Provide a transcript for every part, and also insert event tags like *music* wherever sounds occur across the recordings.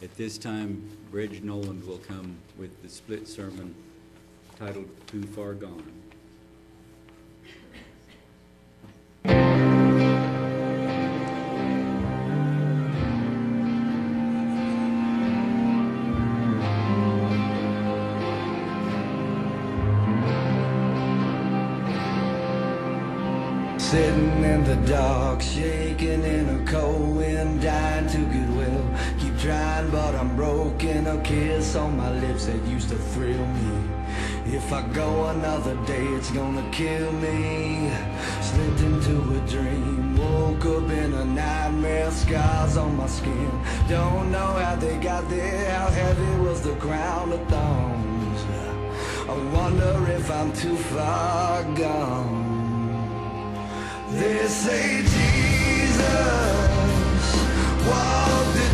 At this time, Reg Noland will come with the split sermon titled Too Far Gone. Sitting in the dark, shaking in a cold wind. I kiss on my lips that used to thrill me. If I go another day, it's gonna kill me. Slipped into a dream, woke up in a nightmare Scars on my skin, don't know how they got there How heavy was the ground of thorns. I wonder if I'm too far gone. They say Jesus walked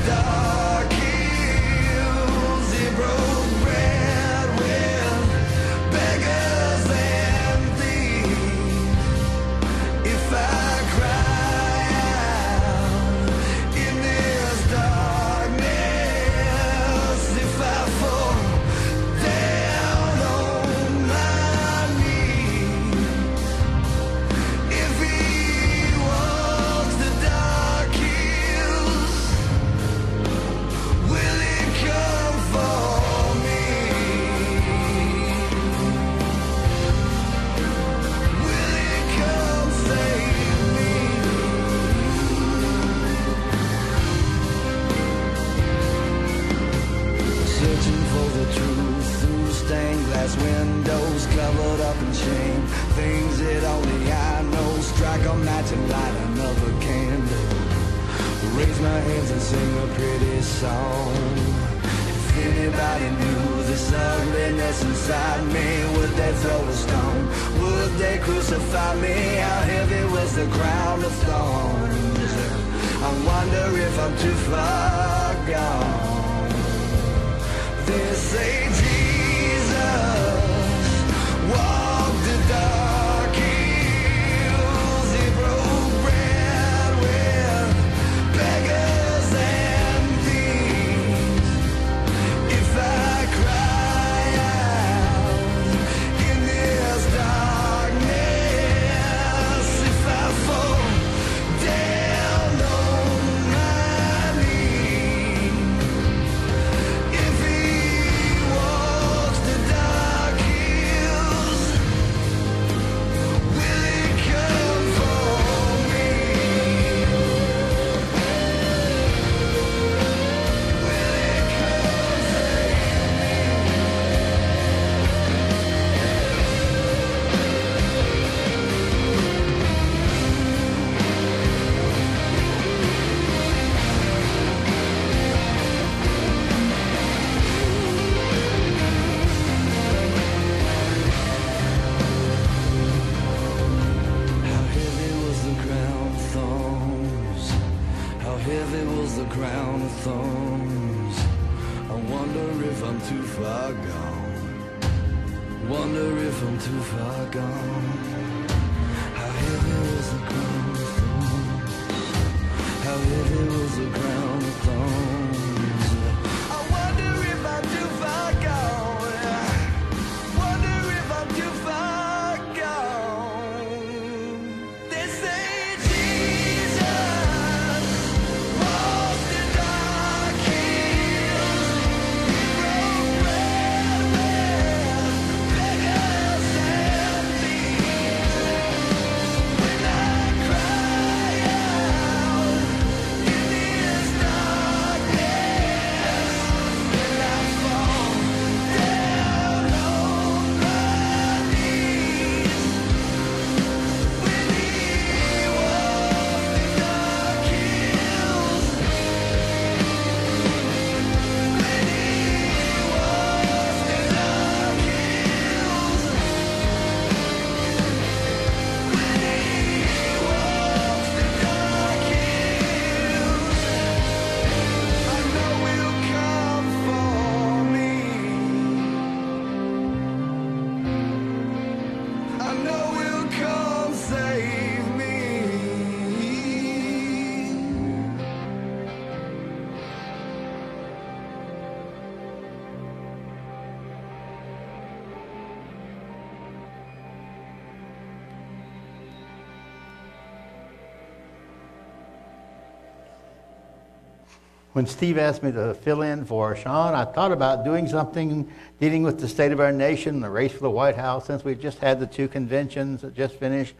when Steve asked me to fill in for Sean, I thought about doing something dealing with the state of our nation, the race for the White House, since we just had the two conventions that just finished.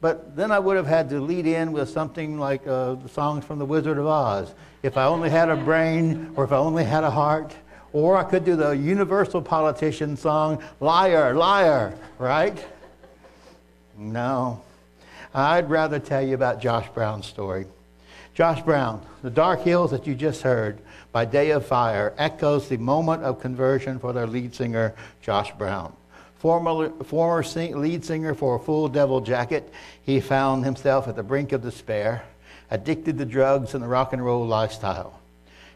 But then I would have had to lead in with something like uh, the songs from The Wizard of Oz. If I only had a brain, or if I only had a heart, or I could do the universal politician song, Liar, Liar, right? No. I'd rather tell you about Josh Brown's story. Josh Brown, the dark hills that you just heard by Day of Fire echoes the moment of conversion for their lead singer, Josh Brown. Former, former sing, lead singer for Full Devil Jacket, he found himself at the brink of despair, addicted to drugs and the rock and roll lifestyle.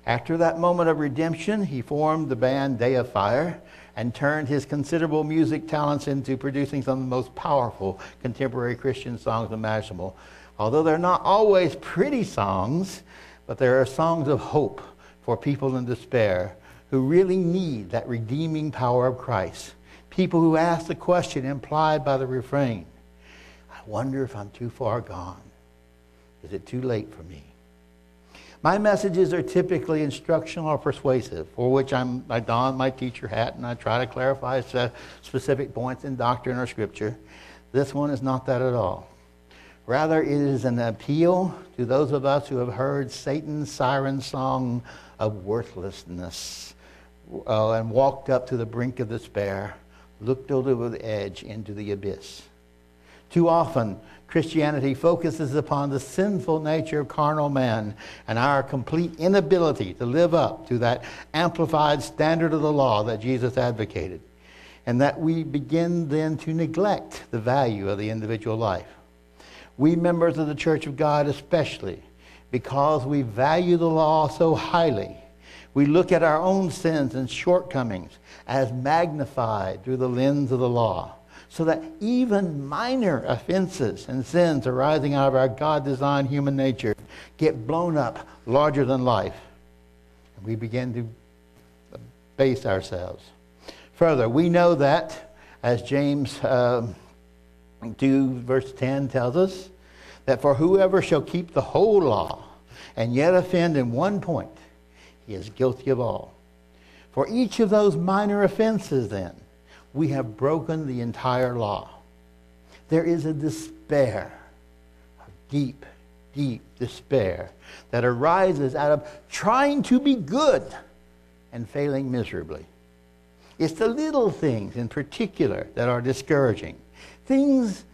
After that moment of redemption, he formed the band Day of Fire and turned his considerable music talents into producing some of the most powerful contemporary Christian songs imaginable. Although they're not always pretty songs, but there are songs of hope for people in despair who really need that redeeming power of Christ. People who ask the question implied by the refrain I wonder if I'm too far gone. Is it too late for me? My messages are typically instructional or persuasive, for which I'm, I don my teacher hat and I try to clarify specific points in doctrine or scripture. This one is not that at all. Rather, it is an appeal to those of us who have heard Satan's siren song of worthlessness uh, and walked up to the brink of despair looked over the edge into the abyss. Too often, Christianity focuses upon the sinful nature of carnal man and our complete inability to live up to that amplified standard of the law that Jesus advocated, and that we begin then to neglect the value of the individual life. We members of the Church of God, especially, because we value the law so highly, we look at our own sins and shortcomings as magnified through the lens of the law, so that even minor offenses and sins arising out of our God designed human nature get blown up larger than life. And we begin to base ourselves. Further, we know that, as James um, 2, verse 10 tells us, that for whoever shall keep the whole law and yet offend in one point, he is guilty of all. For each of those minor offenses, then, we have broken the entire law. There is a despair, a deep, deep despair that arises out of trying to be good and failing miserably. It's the little things in particular that are discouraging. Things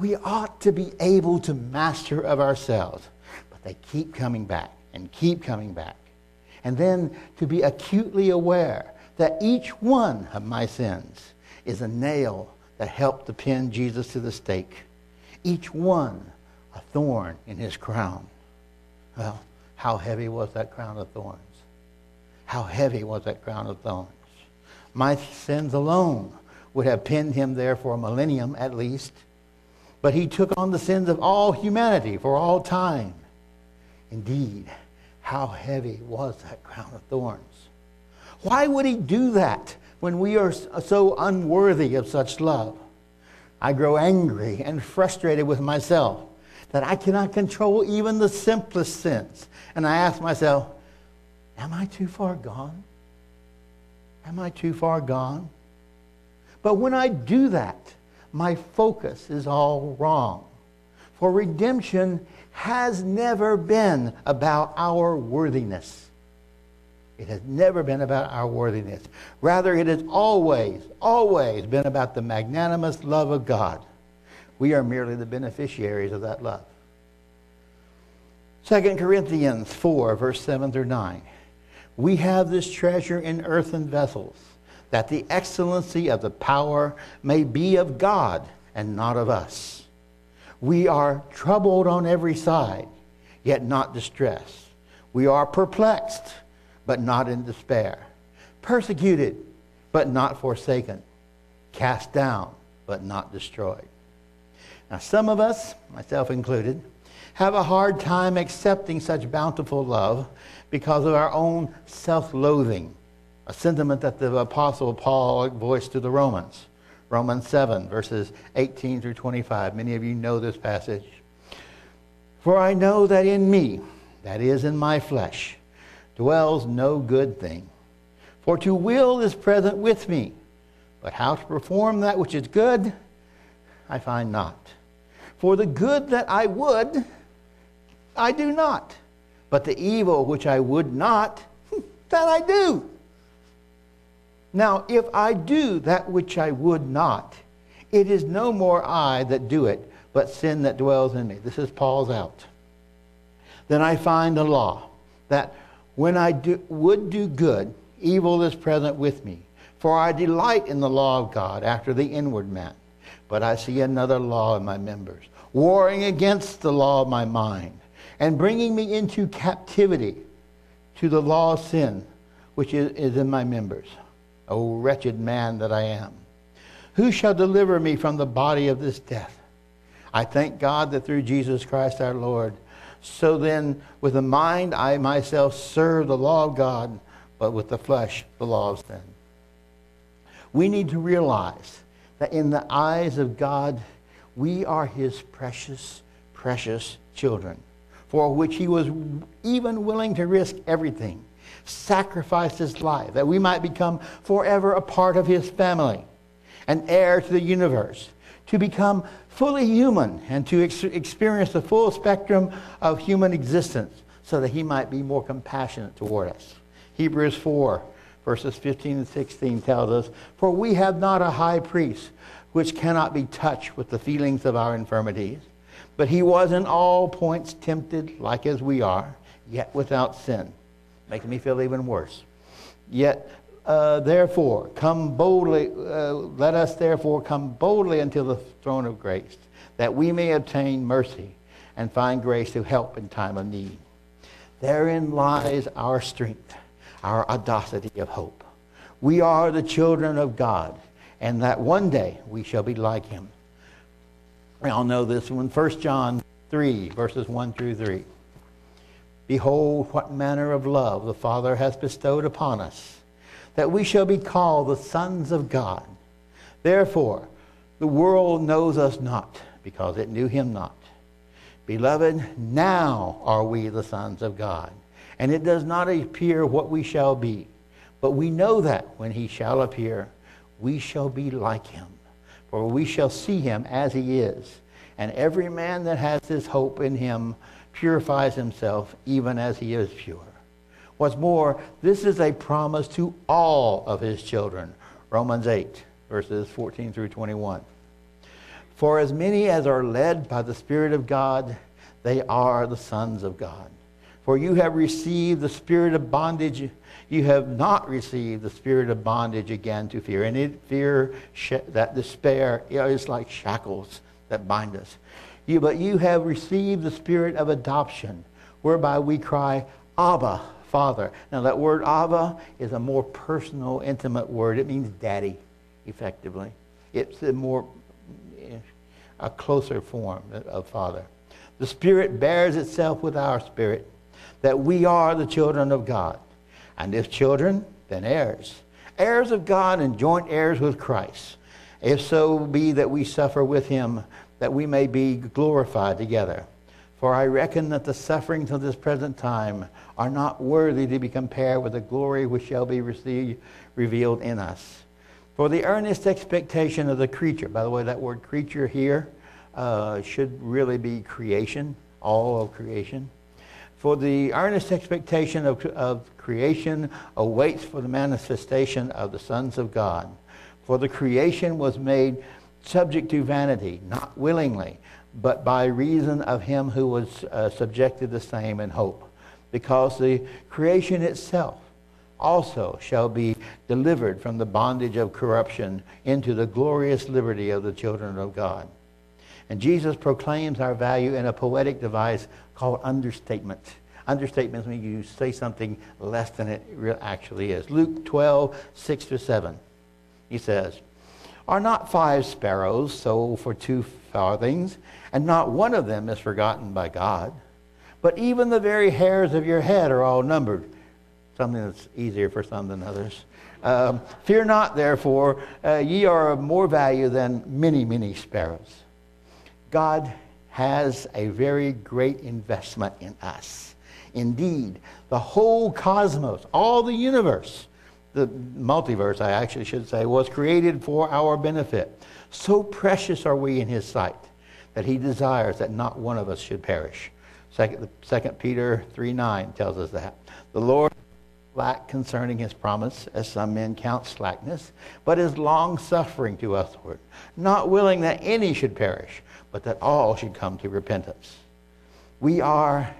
we ought to be able to master of ourselves, but they keep coming back and keep coming back and then to be acutely aware that each one of my sins is a nail that helped to pin Jesus to the stake. Each one a thorn in his crown. Well, how heavy was that crown of thorns? How heavy was that crown of thorns? My sins alone would have pinned him there for a millennium at least. But he took on the sins of all humanity for all time. Indeed, how heavy was that crown of thorns? Why would he do that when we are so unworthy of such love? I grow angry and frustrated with myself that I cannot control even the simplest sins. And I ask myself, Am I too far gone? Am I too far gone? But when I do that, my focus is all wrong. For redemption has never been about our worthiness. It has never been about our worthiness. Rather, it has always, always been about the magnanimous love of God. We are merely the beneficiaries of that love. 2 Corinthians 4, verse 7 through 9. We have this treasure in earthen vessels, that the excellency of the power may be of God and not of us. We are troubled on every side, yet not distressed. We are perplexed, but not in despair. Persecuted, but not forsaken. Cast down, but not destroyed. Now, some of us, myself included, have a hard time accepting such bountiful love because of our own self loathing, a sentiment that the Apostle Paul voiced to the Romans. Romans 7, verses 18 through 25. Many of you know this passage. For I know that in me, that is in my flesh, dwells no good thing. For to will is present with me, but how to perform that which is good, I find not. For the good that I would, I do not. But the evil which I would not, *laughs* that I do. Now, if I do that which I would not, it is no more I that do it, but sin that dwells in me. This is Paul's out. Then I find a law that when I do, would do good, evil is present with me. For I delight in the law of God after the inward man. But I see another law in my members, warring against the law of my mind, and bringing me into captivity to the law of sin, which is, is in my members. O wretched man that I am. Who shall deliver me from the body of this death? I thank God that through Jesus Christ our Lord. So then, with the mind, I myself serve the law of God, but with the flesh, the law of sin. We need to realize that in the eyes of God, we are his precious, precious children, for which he was even willing to risk everything sacrificed his life that we might become forever a part of his family, an heir to the universe, to become fully human and to ex- experience the full spectrum of human existence so that he might be more compassionate toward us. Hebrews 4, verses 15 and 16 tells us, For we have not a high priest which cannot be touched with the feelings of our infirmities, but he was in all points tempted like as we are, yet without sin making me feel even worse. Yet, uh, therefore, come boldly, uh, let us therefore come boldly unto the throne of grace, that we may obtain mercy and find grace to help in time of need. Therein lies our strength, our audacity of hope. We are the children of God, and that one day we shall be like him. We all know this one, 1 John 3, verses 1 through 3. Behold, what manner of love the Father hath bestowed upon us, that we shall be called the sons of God. Therefore, the world knows us not, because it knew him not. Beloved, now are we the sons of God, and it does not appear what we shall be. But we know that when he shall appear, we shall be like him, for we shall see him as he is. And every man that has this hope in him purifies himself even as he is pure. What's more, this is a promise to all of his children. Romans 8, verses 14 through 21. For as many as are led by the Spirit of God, they are the sons of God. For you have received the spirit of bondage. You have not received the spirit of bondage again to fear. And it, fear, that despair is like shackles that bind us. You, but you have received the spirit of adoption, whereby we cry, Abba, Father. Now, that word Abba is a more personal, intimate word. It means daddy, effectively. It's a more, a closer form of Father. The Spirit bears itself with our spirit that we are the children of God. And if children, then heirs. Heirs of God and joint heirs with Christ. If so be that we suffer with him, that we may be glorified together. For I reckon that the sufferings of this present time are not worthy to be compared with the glory which shall be received, revealed in us. For the earnest expectation of the creature, by the way, that word creature here uh, should really be creation, all of creation. For the earnest expectation of, of creation awaits for the manifestation of the sons of God. For the creation was made subject to vanity, not willingly, but by reason of him who was uh, subjected the same in hope. Because the creation itself also shall be delivered from the bondage of corruption into the glorious liberty of the children of God. And Jesus proclaims our value in a poetic device called understatement. Understatement means you say something less than it actually is. Luke 12, 6 to 7. He says, are not five sparrows sold for two farthings, and not one of them is forgotten by God? But even the very hairs of your head are all numbered. Something that's easier for some than others. Um, Fear not, therefore, uh, ye are of more value than many, many sparrows. God has a very great investment in us. Indeed, the whole cosmos, all the universe, the multiverse, I actually should say, was created for our benefit. So precious are we in his sight that he desires that not one of us should perish. Second, Second Peter 3 9 tells us that. The Lord lack concerning his promise, as some men count slackness, but is long suffering to usward, not willing that any should perish, but that all should come to repentance. We are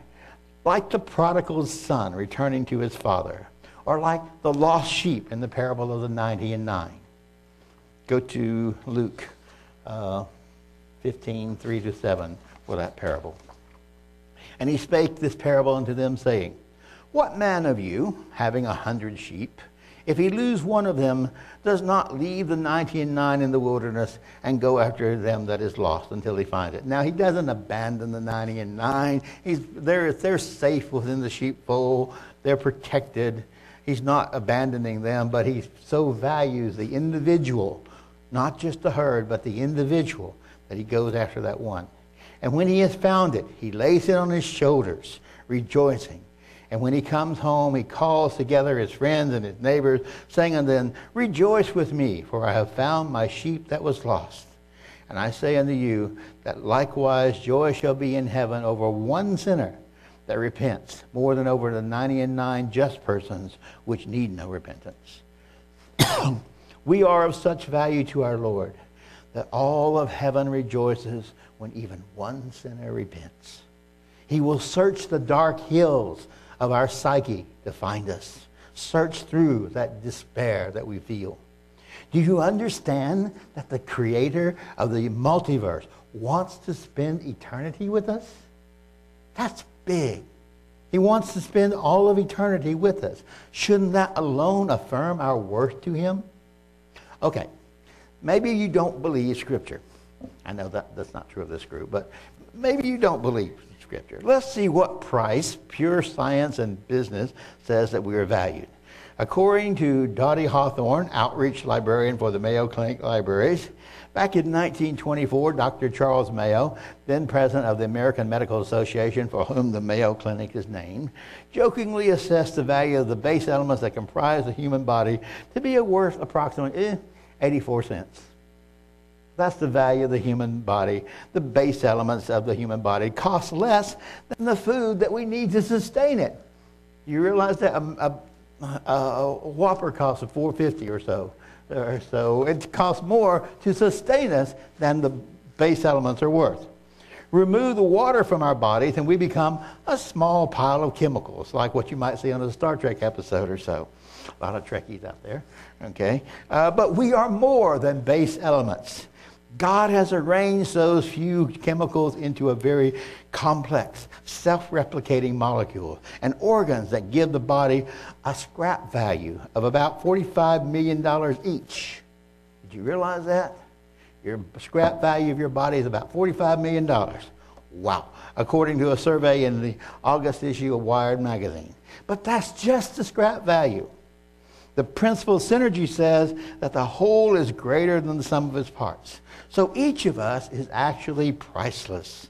like the prodigal son returning to his father, or like the lost sheep in the parable of the 90 and 9. Go to Luke uh, 15, 3 to 7 for that parable. And he spake this parable unto them, saying, What man of you, having a hundred sheep, if he lose one of them, does not leave the ninety and nine in the wilderness and go after them that is lost until he finds it. Now he doesn't abandon the ninety and nine. He's they're they're safe within the sheepfold. They're protected. He's not abandoning them, but he so values the individual, not just the herd, but the individual, that he goes after that one. And when he has found it, he lays it on his shoulders, rejoicing. And when he comes home, he calls together his friends and his neighbors, saying unto them, Rejoice with me, for I have found my sheep that was lost. And I say unto you that likewise joy shall be in heaven over one sinner that repents, more than over the ninety and nine just persons which need no repentance. *coughs* we are of such value to our Lord that all of heaven rejoices when even one sinner repents. He will search the dark hills of our psyche to find us. Search through that despair that we feel. Do you understand that the creator of the multiverse wants to spend eternity with us? That's big. He wants to spend all of eternity with us. Shouldn't that alone affirm our worth to him? Okay, maybe you don't believe Scripture. I know that that's not true of this group, but maybe you don't believe Scripture. Let's see what price pure science and business says that we are valued. According to Dottie Hawthorne, outreach librarian for the Mayo Clinic Libraries, back in 1924, Dr. Charles Mayo, then president of the American Medical Association, for whom the Mayo Clinic is named, jokingly assessed the value of the base elements that comprise the human body to be worth approximately eh, 84 cents. That's the value of the human body. The base elements of the human body cost less than the food that we need to sustain it. You realize that a, a, a Whopper costs 450 or so, or so. It costs more to sustain us than the base elements are worth. Remove the water from our bodies, and we become a small pile of chemicals, like what you might see on a Star Trek episode or so. A lot of Trekkies out there, okay? Uh, but we are more than base elements. God has arranged those few chemicals into a very complex, self replicating molecule and organs that give the body a scrap value of about $45 million each. Did you realize that? Your scrap value of your body is about $45 million. Wow. According to a survey in the August issue of Wired magazine. But that's just the scrap value. The principle of synergy says that the whole is greater than the sum of its parts. So each of us is actually priceless.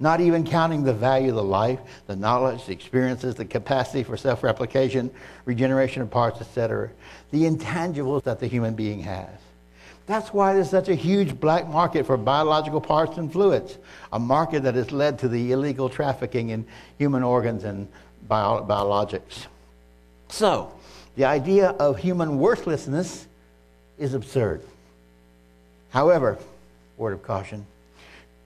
Not even counting the value of the life, the knowledge, the experiences, the capacity for self replication, regeneration of parts, etc. The intangibles that the human being has. That's why there's such a huge black market for biological parts and fluids, a market that has led to the illegal trafficking in human organs and bio- biologics. So, the idea of human worthlessness is absurd. However, word of caution,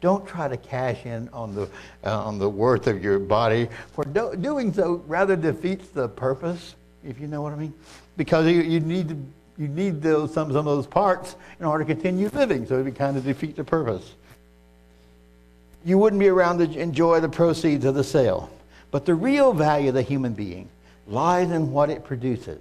don't try to cash in on the, uh, on the worth of your body, for do, doing so rather defeats the purpose, if you know what I mean. Because you, you need, to, you need those, some, some of those parts in order to continue living, so it would kind of defeat the purpose. You wouldn't be around to enjoy the proceeds of the sale. But the real value of the human being lies in what it produces.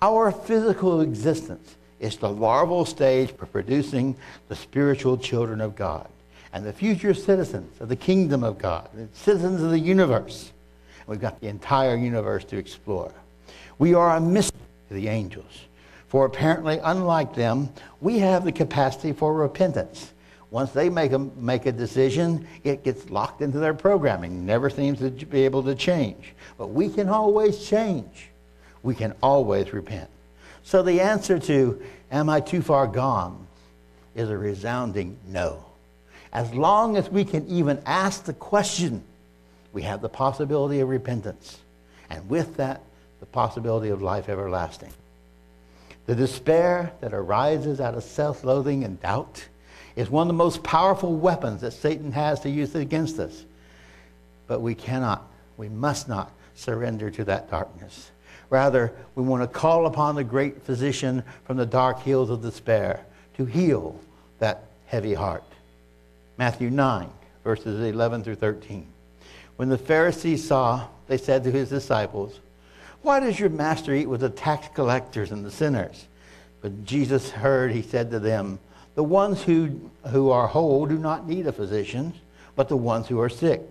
Our physical existence is the larval stage for producing the spiritual children of God and the future citizens of the kingdom of God, the citizens of the universe. We've got the entire universe to explore. We are a mystery to the angels, for apparently, unlike them, we have the capacity for repentance. Once they make a, make a decision, it gets locked into their programming, never seems to be able to change. But we can always change. We can always repent. So the answer to, Am I too far gone? is a resounding no. As long as we can even ask the question, we have the possibility of repentance. And with that, the possibility of life everlasting. The despair that arises out of self loathing and doubt is one of the most powerful weapons that Satan has to use against us. But we cannot, we must not surrender to that darkness. Rather, we want to call upon the great physician from the dark hills of despair to heal that heavy heart. Matthew 9, verses 11 through 13. When the Pharisees saw, they said to his disciples, Why does your master eat with the tax collectors and the sinners? But Jesus heard, he said to them, The ones who, who are whole do not need a physician, but the ones who are sick.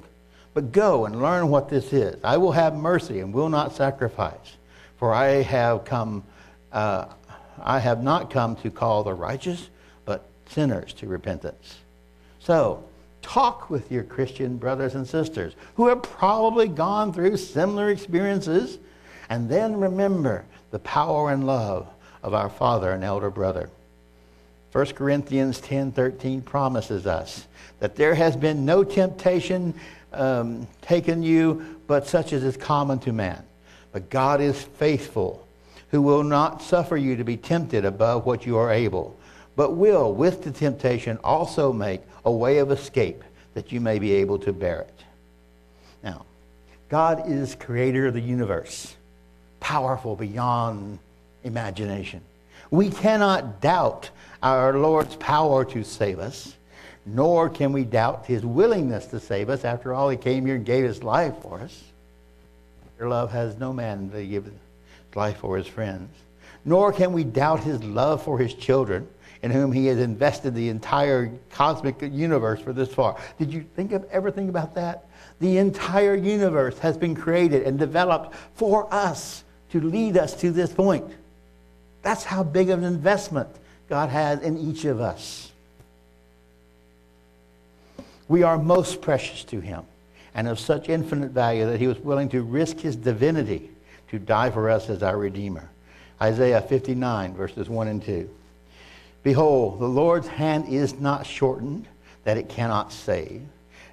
But go and learn what this is. I will have mercy and will not sacrifice, for I have come, uh, I have not come to call the righteous, but sinners to repentance. So, talk with your Christian brothers and sisters who have probably gone through similar experiences, and then remember the power and love of our father and elder brother. 1 Corinthians 10:13 promises us that there has been no temptation um, taken you but such as is common to man. But God is faithful, who will not suffer you to be tempted above what you are able, but will, with the temptation, also make a way of escape that you may be able to bear it. Now, God is creator of the universe, powerful beyond imagination. We cannot doubt our Lord's power to save us, nor can we doubt his willingness to save us. After all, he came here and gave his life for us. Your love has no man to give his life for his friends. Nor can we doubt his love for his children, in whom he has invested the entire cosmic universe for this far. Did you think of ever think about that? The entire universe has been created and developed for us to lead us to this point. That's how big of an investment God has in each of us. We are most precious to him and of such infinite value that he was willing to risk his divinity to die for us as our Redeemer. Isaiah 59, verses 1 and 2. Behold, the Lord's hand is not shortened that it cannot save,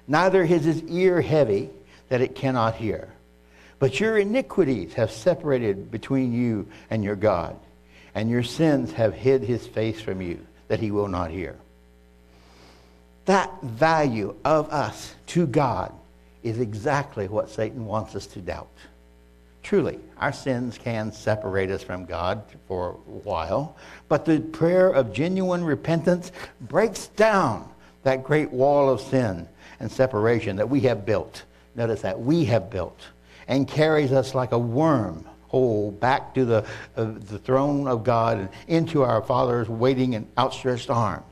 neither is his ear heavy that it cannot hear. But your iniquities have separated between you and your God, and your sins have hid his face from you that he will not hear. That value of us to God is exactly what Satan wants us to doubt. Truly, our sins can separate us from God for a while, but the prayer of genuine repentance breaks down that great wall of sin and separation that we have built. Notice that we have built and carries us like a worm back to the, uh, the throne of God and into our Father's waiting and outstretched arm.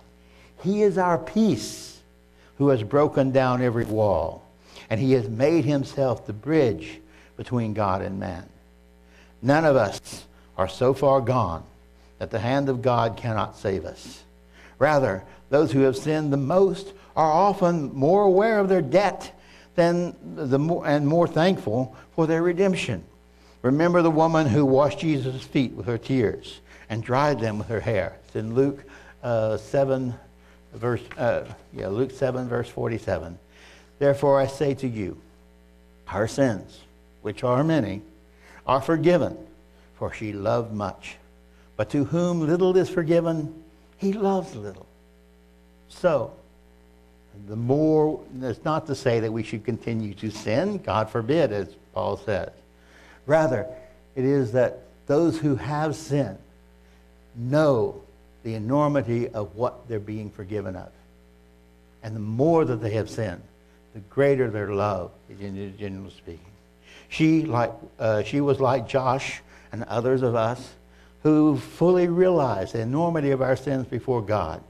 He is our peace who has broken down every wall, and He has made Himself the bridge between God and man. None of us are so far gone that the hand of God cannot save us. Rather, those who have sinned the most are often more aware of their debt than the more, and more thankful for their redemption. Remember the woman who washed Jesus' feet with her tears and dried them with her hair. It's in Luke uh, 7, verse, uh, yeah, Luke 7, verse 47. Therefore I say to you, her sins, which are many, are forgiven, for she loved much. But to whom little is forgiven, he loves little. So, the more, it's not to say that we should continue to sin, God forbid, as Paul says. Rather, it is that those who have sinned know the enormity of what they're being forgiven of. And the more that they have sinned, the greater their love, generally speaking. She, like, uh, she was like Josh and others of us who fully realize the enormity of our sins before God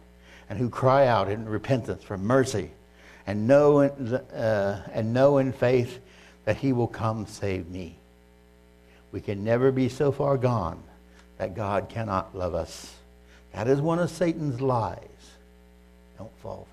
and who cry out in repentance for mercy and know, uh, and know in faith that he will come save me. We can never be so far gone that God cannot love us. That is one of Satan's lies. don't fall for